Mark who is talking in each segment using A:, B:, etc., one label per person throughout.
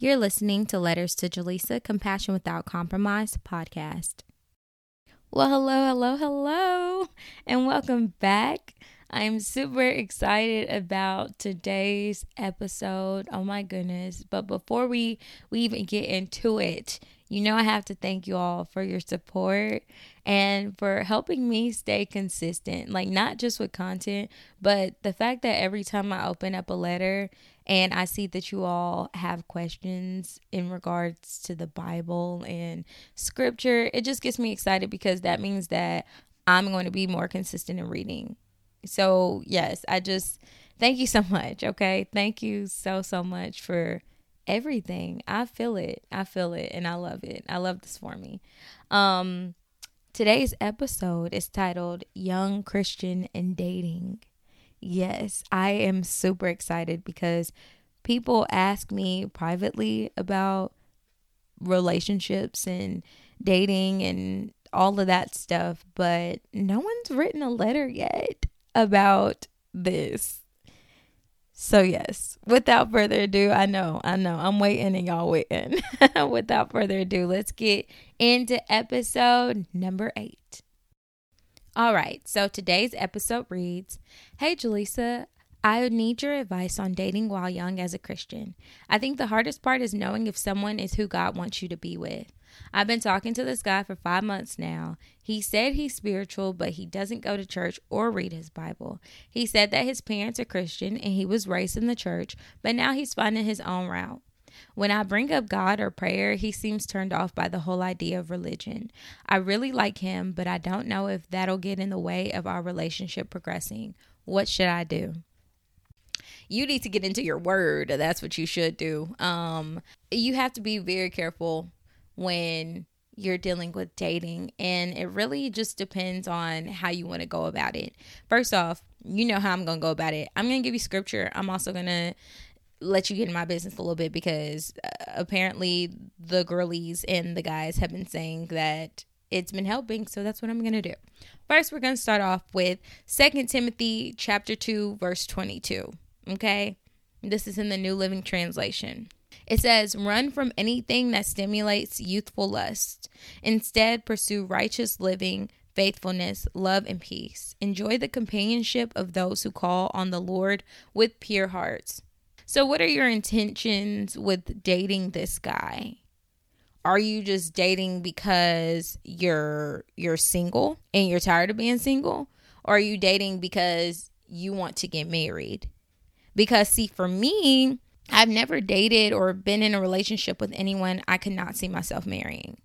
A: You're listening to Letters to Jelissa Compassion Without Compromise podcast. Well, hello, hello, hello, and welcome back. I'm super excited about today's episode. Oh my goodness. But before we we even get into it, you know I have to thank you all for your support and for helping me stay consistent. Like not just with content, but the fact that every time I open up a letter and I see that you all have questions in regards to the Bible and scripture, it just gets me excited because that means that I'm going to be more consistent in reading so, yes, I just thank you so much. Okay. Thank you so, so much for everything. I feel it. I feel it and I love it. I love this for me. Um, today's episode is titled Young Christian and Dating. Yes, I am super excited because people ask me privately about relationships and dating and all of that stuff, but no one's written a letter yet about this. So, yes, without further ado, I know, I know, I'm waiting and y'all waiting. without further ado, let's get into episode number eight. All right, so today's episode reads Hey, Jelissa, I need your advice on dating while young as a Christian. I think the hardest part is knowing if someone is who God wants you to be with. I've been talking to this guy for five months now. He said he's spiritual, but he doesn't go to church or read his Bible. He said that his parents are Christian and he was raised in the church, but now he's finding his own route. When I bring up God or prayer, he seems turned off by the whole idea of religion. I really like him, but I don't know if that'll get in the way of our relationship progressing. What should I do? You need to get into your word. That's what you should do. Um, you have to be very careful when you're dealing with dating and it really just depends on how you want to go about it. First off, you know how I'm going to go about it. I'm going to give you scripture. I'm also going to let you get in my business a little bit because uh, apparently the girlies and the guys have been saying that it's been helping so that's what i'm to do first we're to start off with Second timothy chapter 2 verse 22 okay this is in the new living translation it says, Run from anything that stimulates youthful lust. Instead, pursue righteous living, faithfulness, love, and peace. Enjoy the companionship of those who call on the Lord with pure hearts. So, what are your intentions with dating this guy? Are you just dating because you're you're single and you're tired of being single? Or are you dating because you want to get married? Because see for me, I've never dated or been in a relationship with anyone I could not see myself marrying.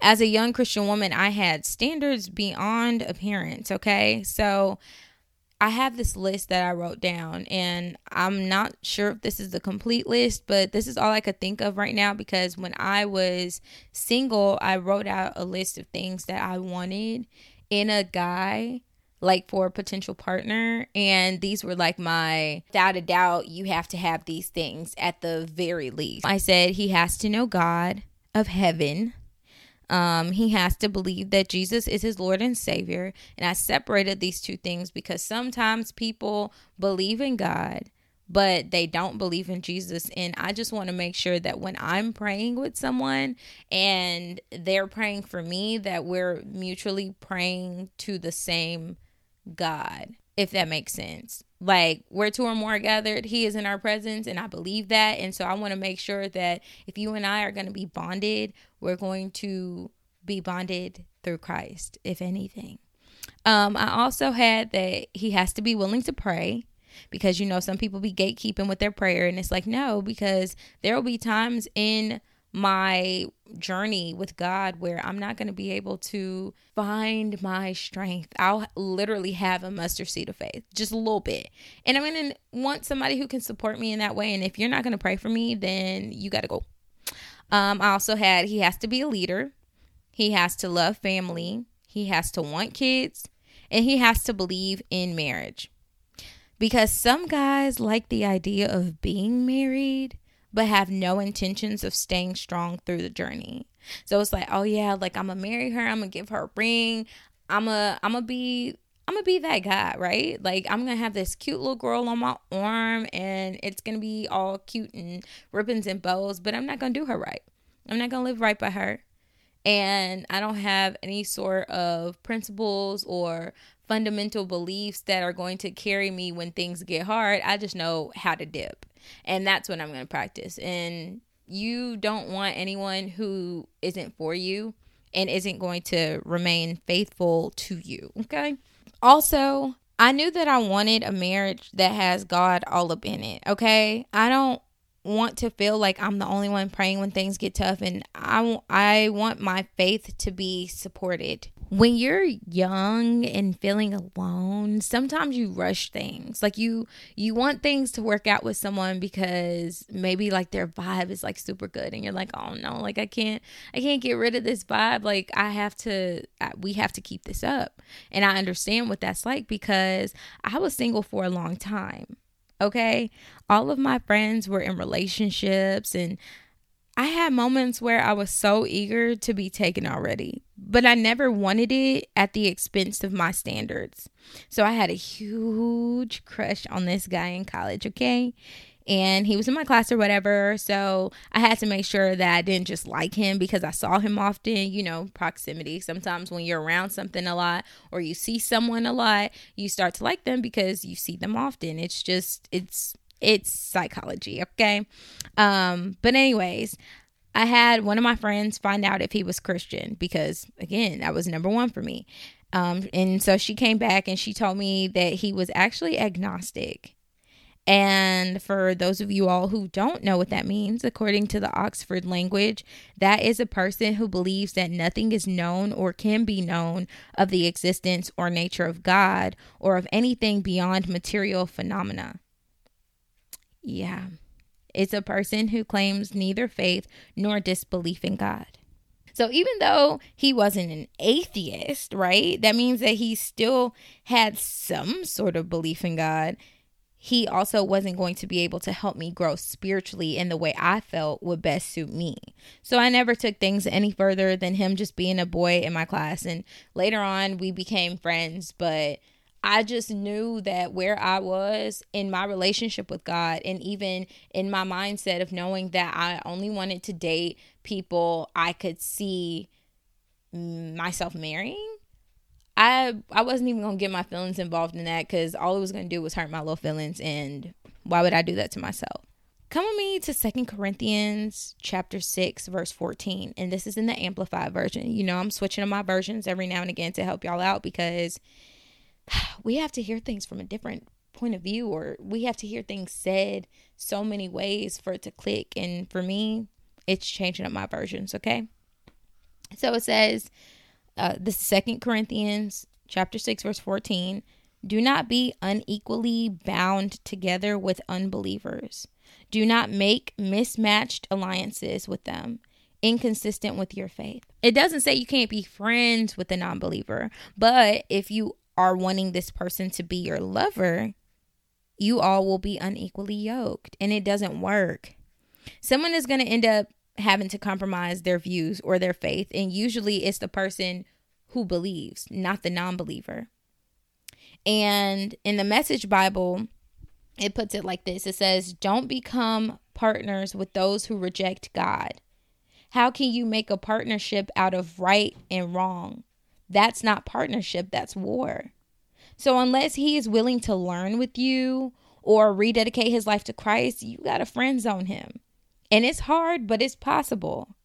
A: As a young Christian woman, I had standards beyond appearance, okay? So I have this list that I wrote down, and I'm not sure if this is the complete list, but this is all I could think of right now because when I was single, I wrote out a list of things that I wanted in a guy like for a potential partner and these were like my without a doubt you have to have these things at the very least. I said he has to know god of heaven um, he has to believe that Jesus is his Lord and Savior. And I separated these two things because sometimes people believe in God, but they don't believe in Jesus. And I just want to make sure that when I'm praying with someone and they're praying for me, that we're mutually praying to the same God, if that makes sense. Like, where two or more are gathered, He is in our presence, and I believe that. And so I want to make sure that if you and I are going to be bonded, we're going to be bonded through Christ, if anything. Um, I also had that He has to be willing to pray because you know some people be gatekeeping with their prayer and it's like no because there will be times in my journey with God where I'm not going to be able to find my strength. I'll literally have a mustard seed of faith, just a little bit. And I'm going to want somebody who can support me in that way. And if you're not going to pray for me, then you got to go. Um, I also had, he has to be a leader, he has to love family, he has to want kids, and he has to believe in marriage. Because some guys like the idea of being married but have no intentions of staying strong through the journey. So it's like, oh yeah, like I'm gonna marry her, I'm gonna give her a ring, I'm a I'm gonna be I'm gonna be that guy, right? Like I'm gonna have this cute little girl on my arm and it's gonna be all cute and ribbons and bows, but I'm not gonna do her right. I'm not gonna live right by her. And I don't have any sort of principles or fundamental beliefs that are going to carry me when things get hard. I just know how to dip. And that's what I'm gonna practice. And you don't want anyone who isn't for you and isn't going to remain faithful to you. Okay. Also, I knew that I wanted a marriage that has God all up in it. Okay. I don't want to feel like I'm the only one praying when things get tough and I I want my faith to be supported when you're young and feeling alone sometimes you rush things. Like you you want things to work out with someone because maybe like their vibe is like super good and you're like oh no like i can't i can't get rid of this vibe. Like i have to we have to keep this up. And i understand what that's like because i was single for a long time okay? All of my friends were in relationships and I had moments where I was so eager to be taken already, but I never wanted it at the expense of my standards. So I had a huge crush on this guy in college, okay? And he was in my class or whatever. So I had to make sure that I didn't just like him because I saw him often, you know, proximity. Sometimes when you're around something a lot or you see someone a lot, you start to like them because you see them often. It's just, it's it's psychology, okay? Um, but anyways, I had one of my friends find out if he was Christian because again, that was number one for me. Um, and so she came back and she told me that he was actually agnostic. And for those of you all who don't know what that means, according to the Oxford language, that is a person who believes that nothing is known or can be known of the existence or nature of God or of anything beyond material phenomena. Yeah. It's a person who claims neither faith nor disbelief in God. So even though he wasn't an atheist, right, that means that he still had some sort of belief in God. He also wasn't going to be able to help me grow spiritually in the way I felt would best suit me. So I never took things any further than him just being a boy in my class. And later on, we became friends, but I just knew that where I was in my relationship with God and even in my mindset of knowing that I only wanted to date people I could see myself marrying. I I wasn't even to get my feelings involved in that cuz all it was to do was hurt my little feelings and why would I do that to myself? Come with me to Second Corinthians chapter 6 verse 14 and this is in the amplified version. You know, I'm switching to my versions every now and again to help y'all out because we have to hear things from a different point of view or we have to hear things said so many ways for it to click. And for me it's changing up my versions okay? So it says uh, the second corinthians chapter 6 verse 14 do not be unequally bound together with unbelievers. Do not make mismatched alliances with them inconsistent with your faith. It doesn't say you can't be friends with a non-believer but if you are wanting this person to be your lover, you all will be unequally yoked and it doesn't work. Someone is going to end up having to compromise their views or their faith, and usually it's the person who believes, not the non believer. And in the Message Bible, it puts it like this it says, Don't become partners with those who reject God. How can you make a partnership out of right and wrong? That's not partnership, that's war. So, unless he is willing to learn with you or rededicate his life to Christ, you got to friend zone him. And it's hard, but it's possible.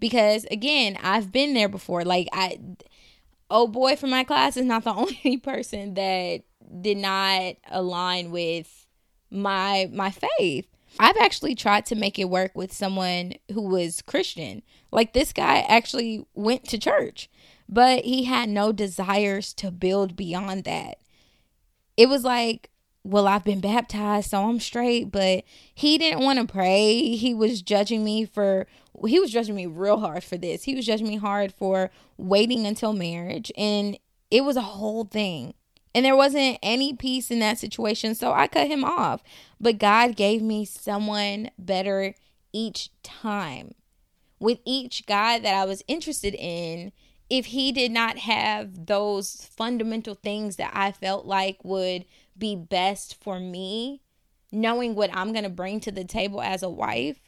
A: Because again, I've been there before. Like, I, oh boy from my class is not the only person that did not align with my my faith. I've actually tried to make it work with someone who was Christian. Like this guy actually went to church but he had no desires to build beyond that. It was like, well, I've been baptized, so I'm straight, but he didn't want to pray. He was judging me for, he was judging me real hard for this. He was judging me hard for waiting until marriage, and it was a whole thing. And there wasn't any peace in that situation, so I cut him off. But God gave me someone better each time. With each guy that I was interested in, if he did not have those fundamental things that I felt like would be best for me, knowing what I'm going to bring to the table as a wife,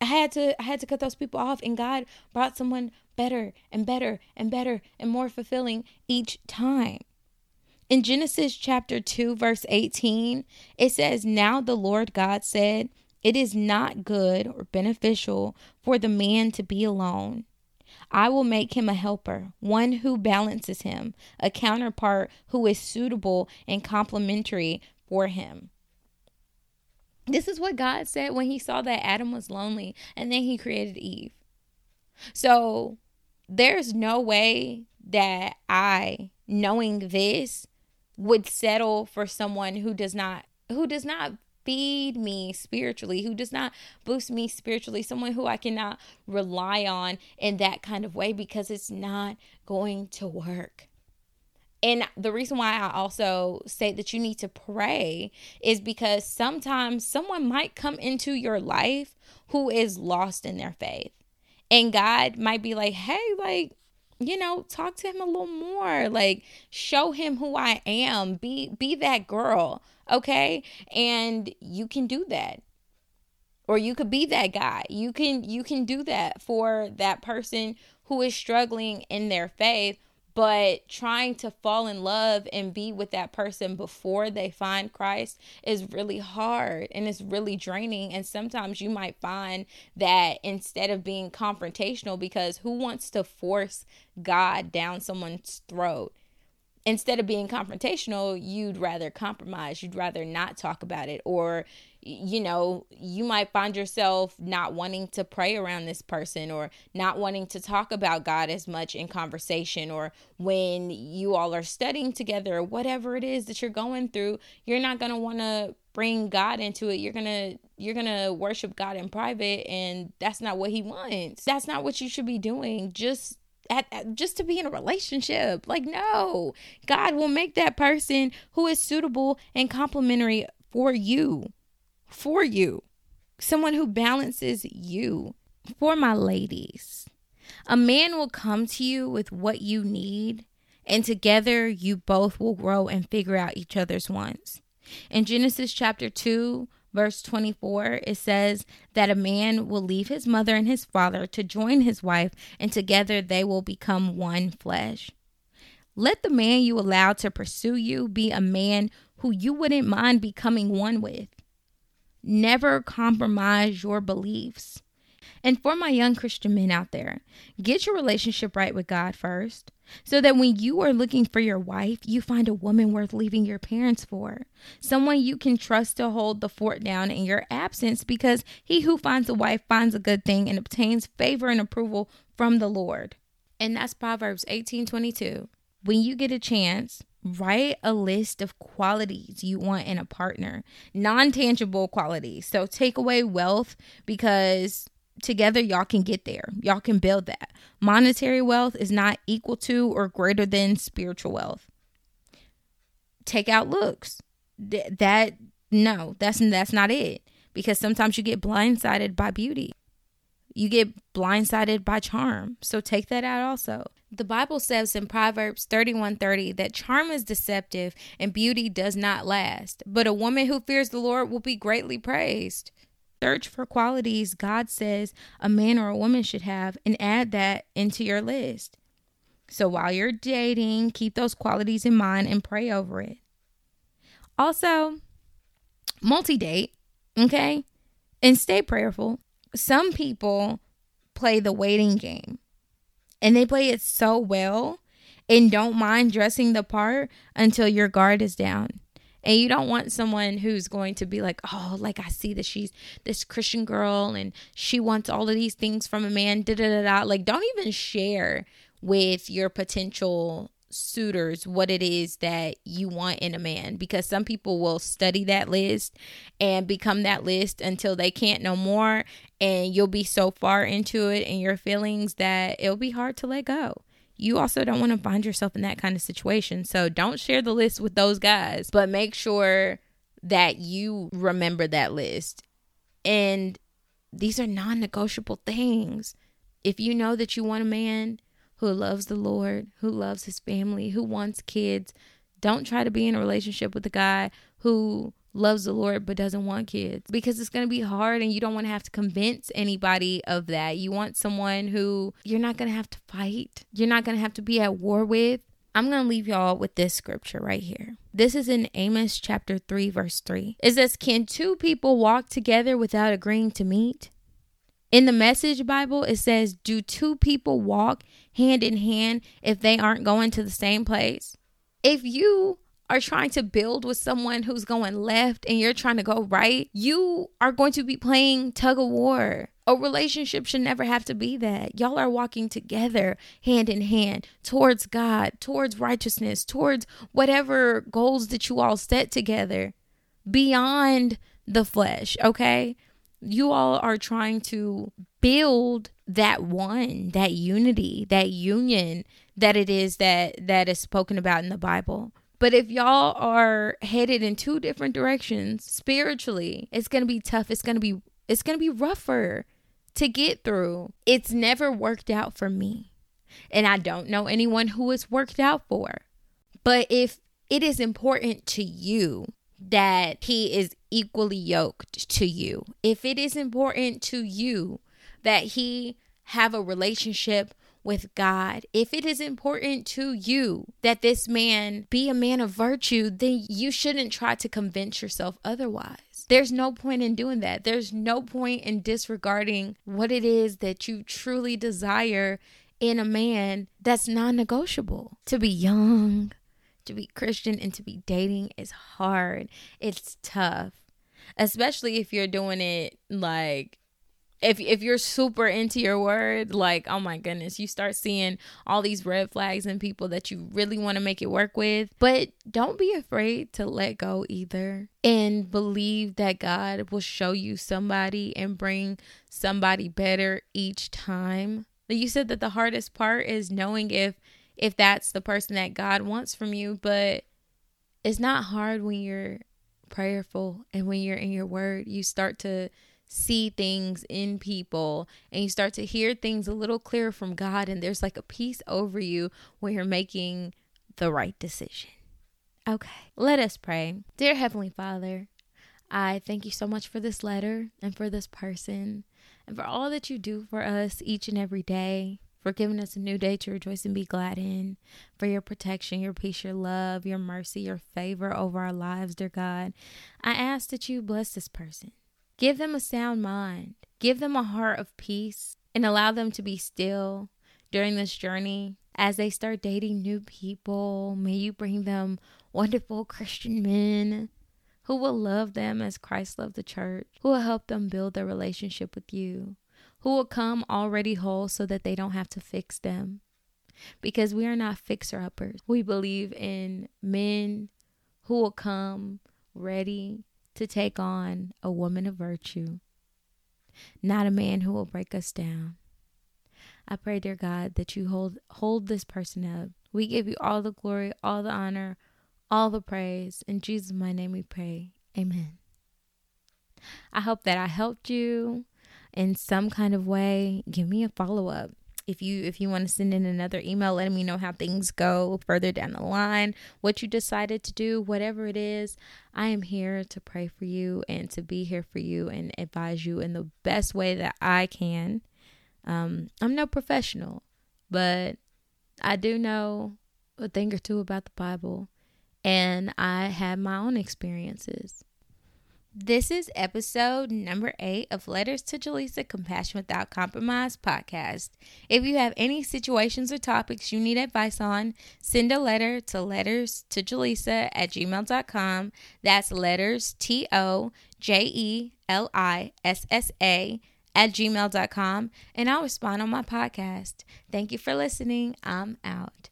A: I had to I had to cut those people off and God brought someone better and better and better and more fulfilling each time. In Genesis chapter 2 verse 18, it says, "Now the Lord God said, it is not good or beneficial for the man to be alone. I will make him a helper, one who balances him, a counterpart who is suitable and complementary for him. This is what God said when he saw that Adam was lonely and then he created Eve. So there's no way that I, knowing this, would settle for someone who does not who does not feed me spiritually, who does not boost me spiritually, someone who I cannot rely on in that kind of way because it's not going to work. And the reason why I also say that you need to pray is because sometimes someone might come into your life who is lost in their faith. And God might be like, hey, like, you know, talk to him a little more. Like, show him who I am. Be be that girl okay and you can do that or you could be that guy you can you can do that for that person who is struggling in their faith but trying to fall in love and be with that person before they find Christ is really hard and it's really draining. And sometimes you might find that instead of being confrontational, because who wants to force God down someone's throat? Instead of being confrontational, you'd rather compromise. You'd rather not talk about it. Or, you know, you might find yourself not wanting to pray around this person or not wanting to talk about God as much in conversation. Or when you all are studying together or whatever it is that you're going through, you're not going to want to bring God into it. You're going to you're going to worship God in private and that's not what he wants. That's not what you should be doing. Just at, at, just to be in a relationship. Like, no, God will make that person who is suitable and complementary for you, for you, someone who balances you. For my ladies, a man will come to you with what you need, and together you both will grow and figure out each other's wants. In Genesis chapter 2, verse 24, it says that a man will leave his mother and his father to join his wife, and together they will become one flesh. Let the man you allow to pursue you be a man who you wouldn't mind becoming one with. Never compromise your beliefs. And for my young Christian men out there, get your relationship right with God first. So that when you are looking for your wife, you find a woman worth leaving your parents for. Someone you can trust to hold the fort down in your absence because he who finds a wife finds a good thing and obtains favor and approval from the Lord. And that's Proverbs 18:22. When you get a chance, write a list of qualities you want in a partner, non-tangible qualities. So take away wealth because together y'all can get there. Y'all can build that. Monetary wealth is not equal to or greater than spiritual wealth. Take out looks. Th- that no, that's that's not it because sometimes you get blindsided by beauty. You get blindsided by charm. So take that out also. The Bible says in Proverbs 31:30 that charm is deceptive and beauty does not last, but a woman who fears the Lord will be greatly praised. Search for qualities God says a man or a woman should have and add that into your list. So while you're dating, keep those qualities in mind and pray over it. Also, multi date, okay? And stay prayerful. Some people play the waiting game and they play it so well and don't mind dressing the part until your guard is down. And you don't want someone who's going to be like, oh, like I see that she's this Christian girl and she wants all of these things from a man. Da da da da. Like, don't even share with your potential suitors what it is that you want in a man because some people will study that list and become that list until they can't no more and you'll be so far into it and your feelings that it'll be hard to let go you also don't want to find yourself in that kind of situation. So don't share the list with those guys, but make sure that you remember that list. And these are non negotiable things. If you know that you want a man who loves the Lord, who loves his family, who wants kids. Don't try to be in a relationship with a guy who loves the Lord but doesn't want kids because it's going to be hard and you don't want to have to convince anybody of that. You want someone who you're not going to have to fight, you're not going to have to be at war with. I'm going to leave y'all with this scripture right here. This is in Amos chapter 3, verse 3. It says, Can two people walk together without agreeing to meet? In the Message Bible, it says, Do two people walk hand in hand if they aren't going to the same place? If you are trying to build with someone who's going left and you're trying to go right, you are going to be playing tug of war. A relationship should never have to be that. Y'all are walking together hand in hand towards God, towards righteousness, towards whatever goals that you all set together beyond the flesh, okay? You all are trying to build that one, that unity, that union that it is that that is spoken about in the Bible. But if y'all are headed in two different directions spiritually, it's going to be tough. It's going to be it's going to be rougher to get through. It's never worked out for me. And I don't know anyone who it's worked out for. But if it is important to you that he is equally yoked to you, if it is important to you that he have a relationship with God. If it is important to you that this man be a man of virtue, then you shouldn't try to convince yourself otherwise. There's no point in doing that. There's no point in disregarding what it is that you truly desire in a man that's non negotiable. To be young, to be Christian, and to be dating is hard. It's tough, especially if you're doing it like if if you're super into your word, like oh my goodness, you start seeing all these red flags and people that you really want to make it work with. But don't be afraid to let go either and believe that God will show you somebody and bring somebody better each time. You said that the hardest part is knowing if if that's the person that God wants from you, but it's not hard when you're prayerful and when you're in your word. You start to see things in people and you start to hear things a little clearer from God and there's like a peace over you when you're making the right decision. Okay, let us pray. Dear Heavenly Father, I thank you so much for this letter and for this person and for all that you do for us each and every day. For giving us a new day to rejoice and be glad in, for your protection, your peace, your love, your mercy, your favor over our lives, dear God. I ask that you bless this person. Give them a sound mind. Give them a heart of peace and allow them to be still during this journey as they start dating new people. May you bring them wonderful Christian men who will love them as Christ loved the church, who will help them build their relationship with you, who will come already whole so that they don't have to fix them. Because we are not fixer uppers. We believe in men who will come ready to take on a woman of virtue, not a man who will break us down. I pray, dear God, that you hold hold this person up. We give you all the glory, all the honor, all the praise. In Jesus' my name we pray. Amen. I hope that I helped you in some kind of way. Give me a follow up if you if you want to send in another email letting me know how things go further down the line what you decided to do whatever it is. I am here to pray for you and to be here for you and advise you in the best way that i can. Um, i'm no professional but i do know a thing or two about the bible and i have my own experiences this is episode number eight of Letters to Jelissa Compassion Without Compromise podcast. If you have any situations or topics you need advice on, send a letter to letters to Jelissa at gmail.com. That's letters T O J E L I S S A at gmail.com and I'll respond on my podcast. Thank you for listening. I'm out.